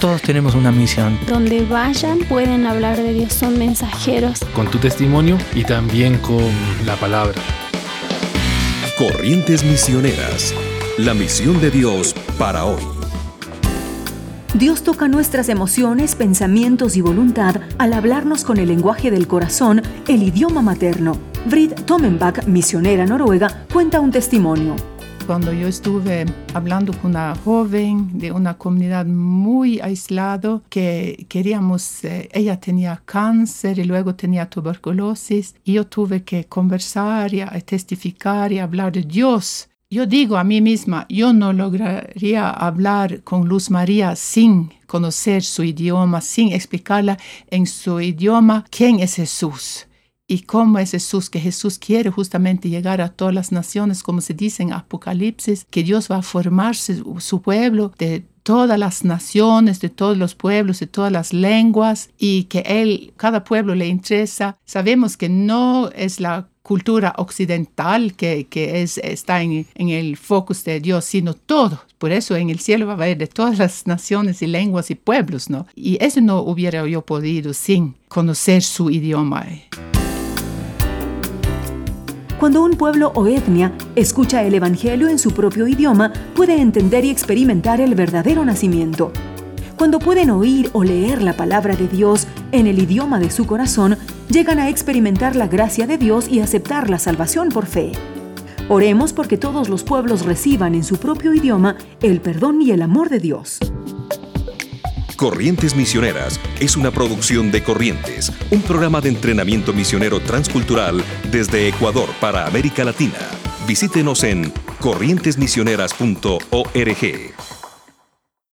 Todos tenemos una misión. Donde vayan pueden hablar de Dios, son mensajeros. Con tu testimonio y también con la palabra. Corrientes Misioneras. La misión de Dios para hoy. Dios toca nuestras emociones, pensamientos y voluntad al hablarnos con el lenguaje del corazón, el idioma materno. Brit Tomenbach, misionera noruega, cuenta un testimonio cuando yo estuve hablando con una joven de una comunidad muy aislada que queríamos, eh, ella tenía cáncer y luego tenía tuberculosis y yo tuve que conversar y testificar y hablar de Dios. Yo digo a mí misma, yo no lograría hablar con Luz María sin conocer su idioma, sin explicarla en su idioma quién es Jesús y cómo es Jesús, que Jesús quiere justamente llegar a todas las naciones, como se dice en Apocalipsis, que Dios va a formarse su pueblo de todas las naciones, de todos los pueblos, de todas las lenguas, y que Él, cada pueblo le interesa. Sabemos que no es la cultura occidental que, que es, está en, en, el focus de Dios, sino todo. Por eso en el cielo va a haber de todas las naciones y lenguas y pueblos, ¿no? Y eso no hubiera yo podido sin conocer su idioma. Cuando un pueblo o etnia escucha el Evangelio en su propio idioma, puede entender y experimentar el verdadero nacimiento. Cuando pueden oír o leer la palabra de Dios en el idioma de su corazón, llegan a experimentar la gracia de Dios y aceptar la salvación por fe. Oremos porque todos los pueblos reciban en su propio idioma el perdón y el amor de Dios. Corrientes Misioneras es una producción de Corrientes, un programa de entrenamiento misionero transcultural desde Ecuador para América Latina. Visítenos en corrientesmisioneras.org.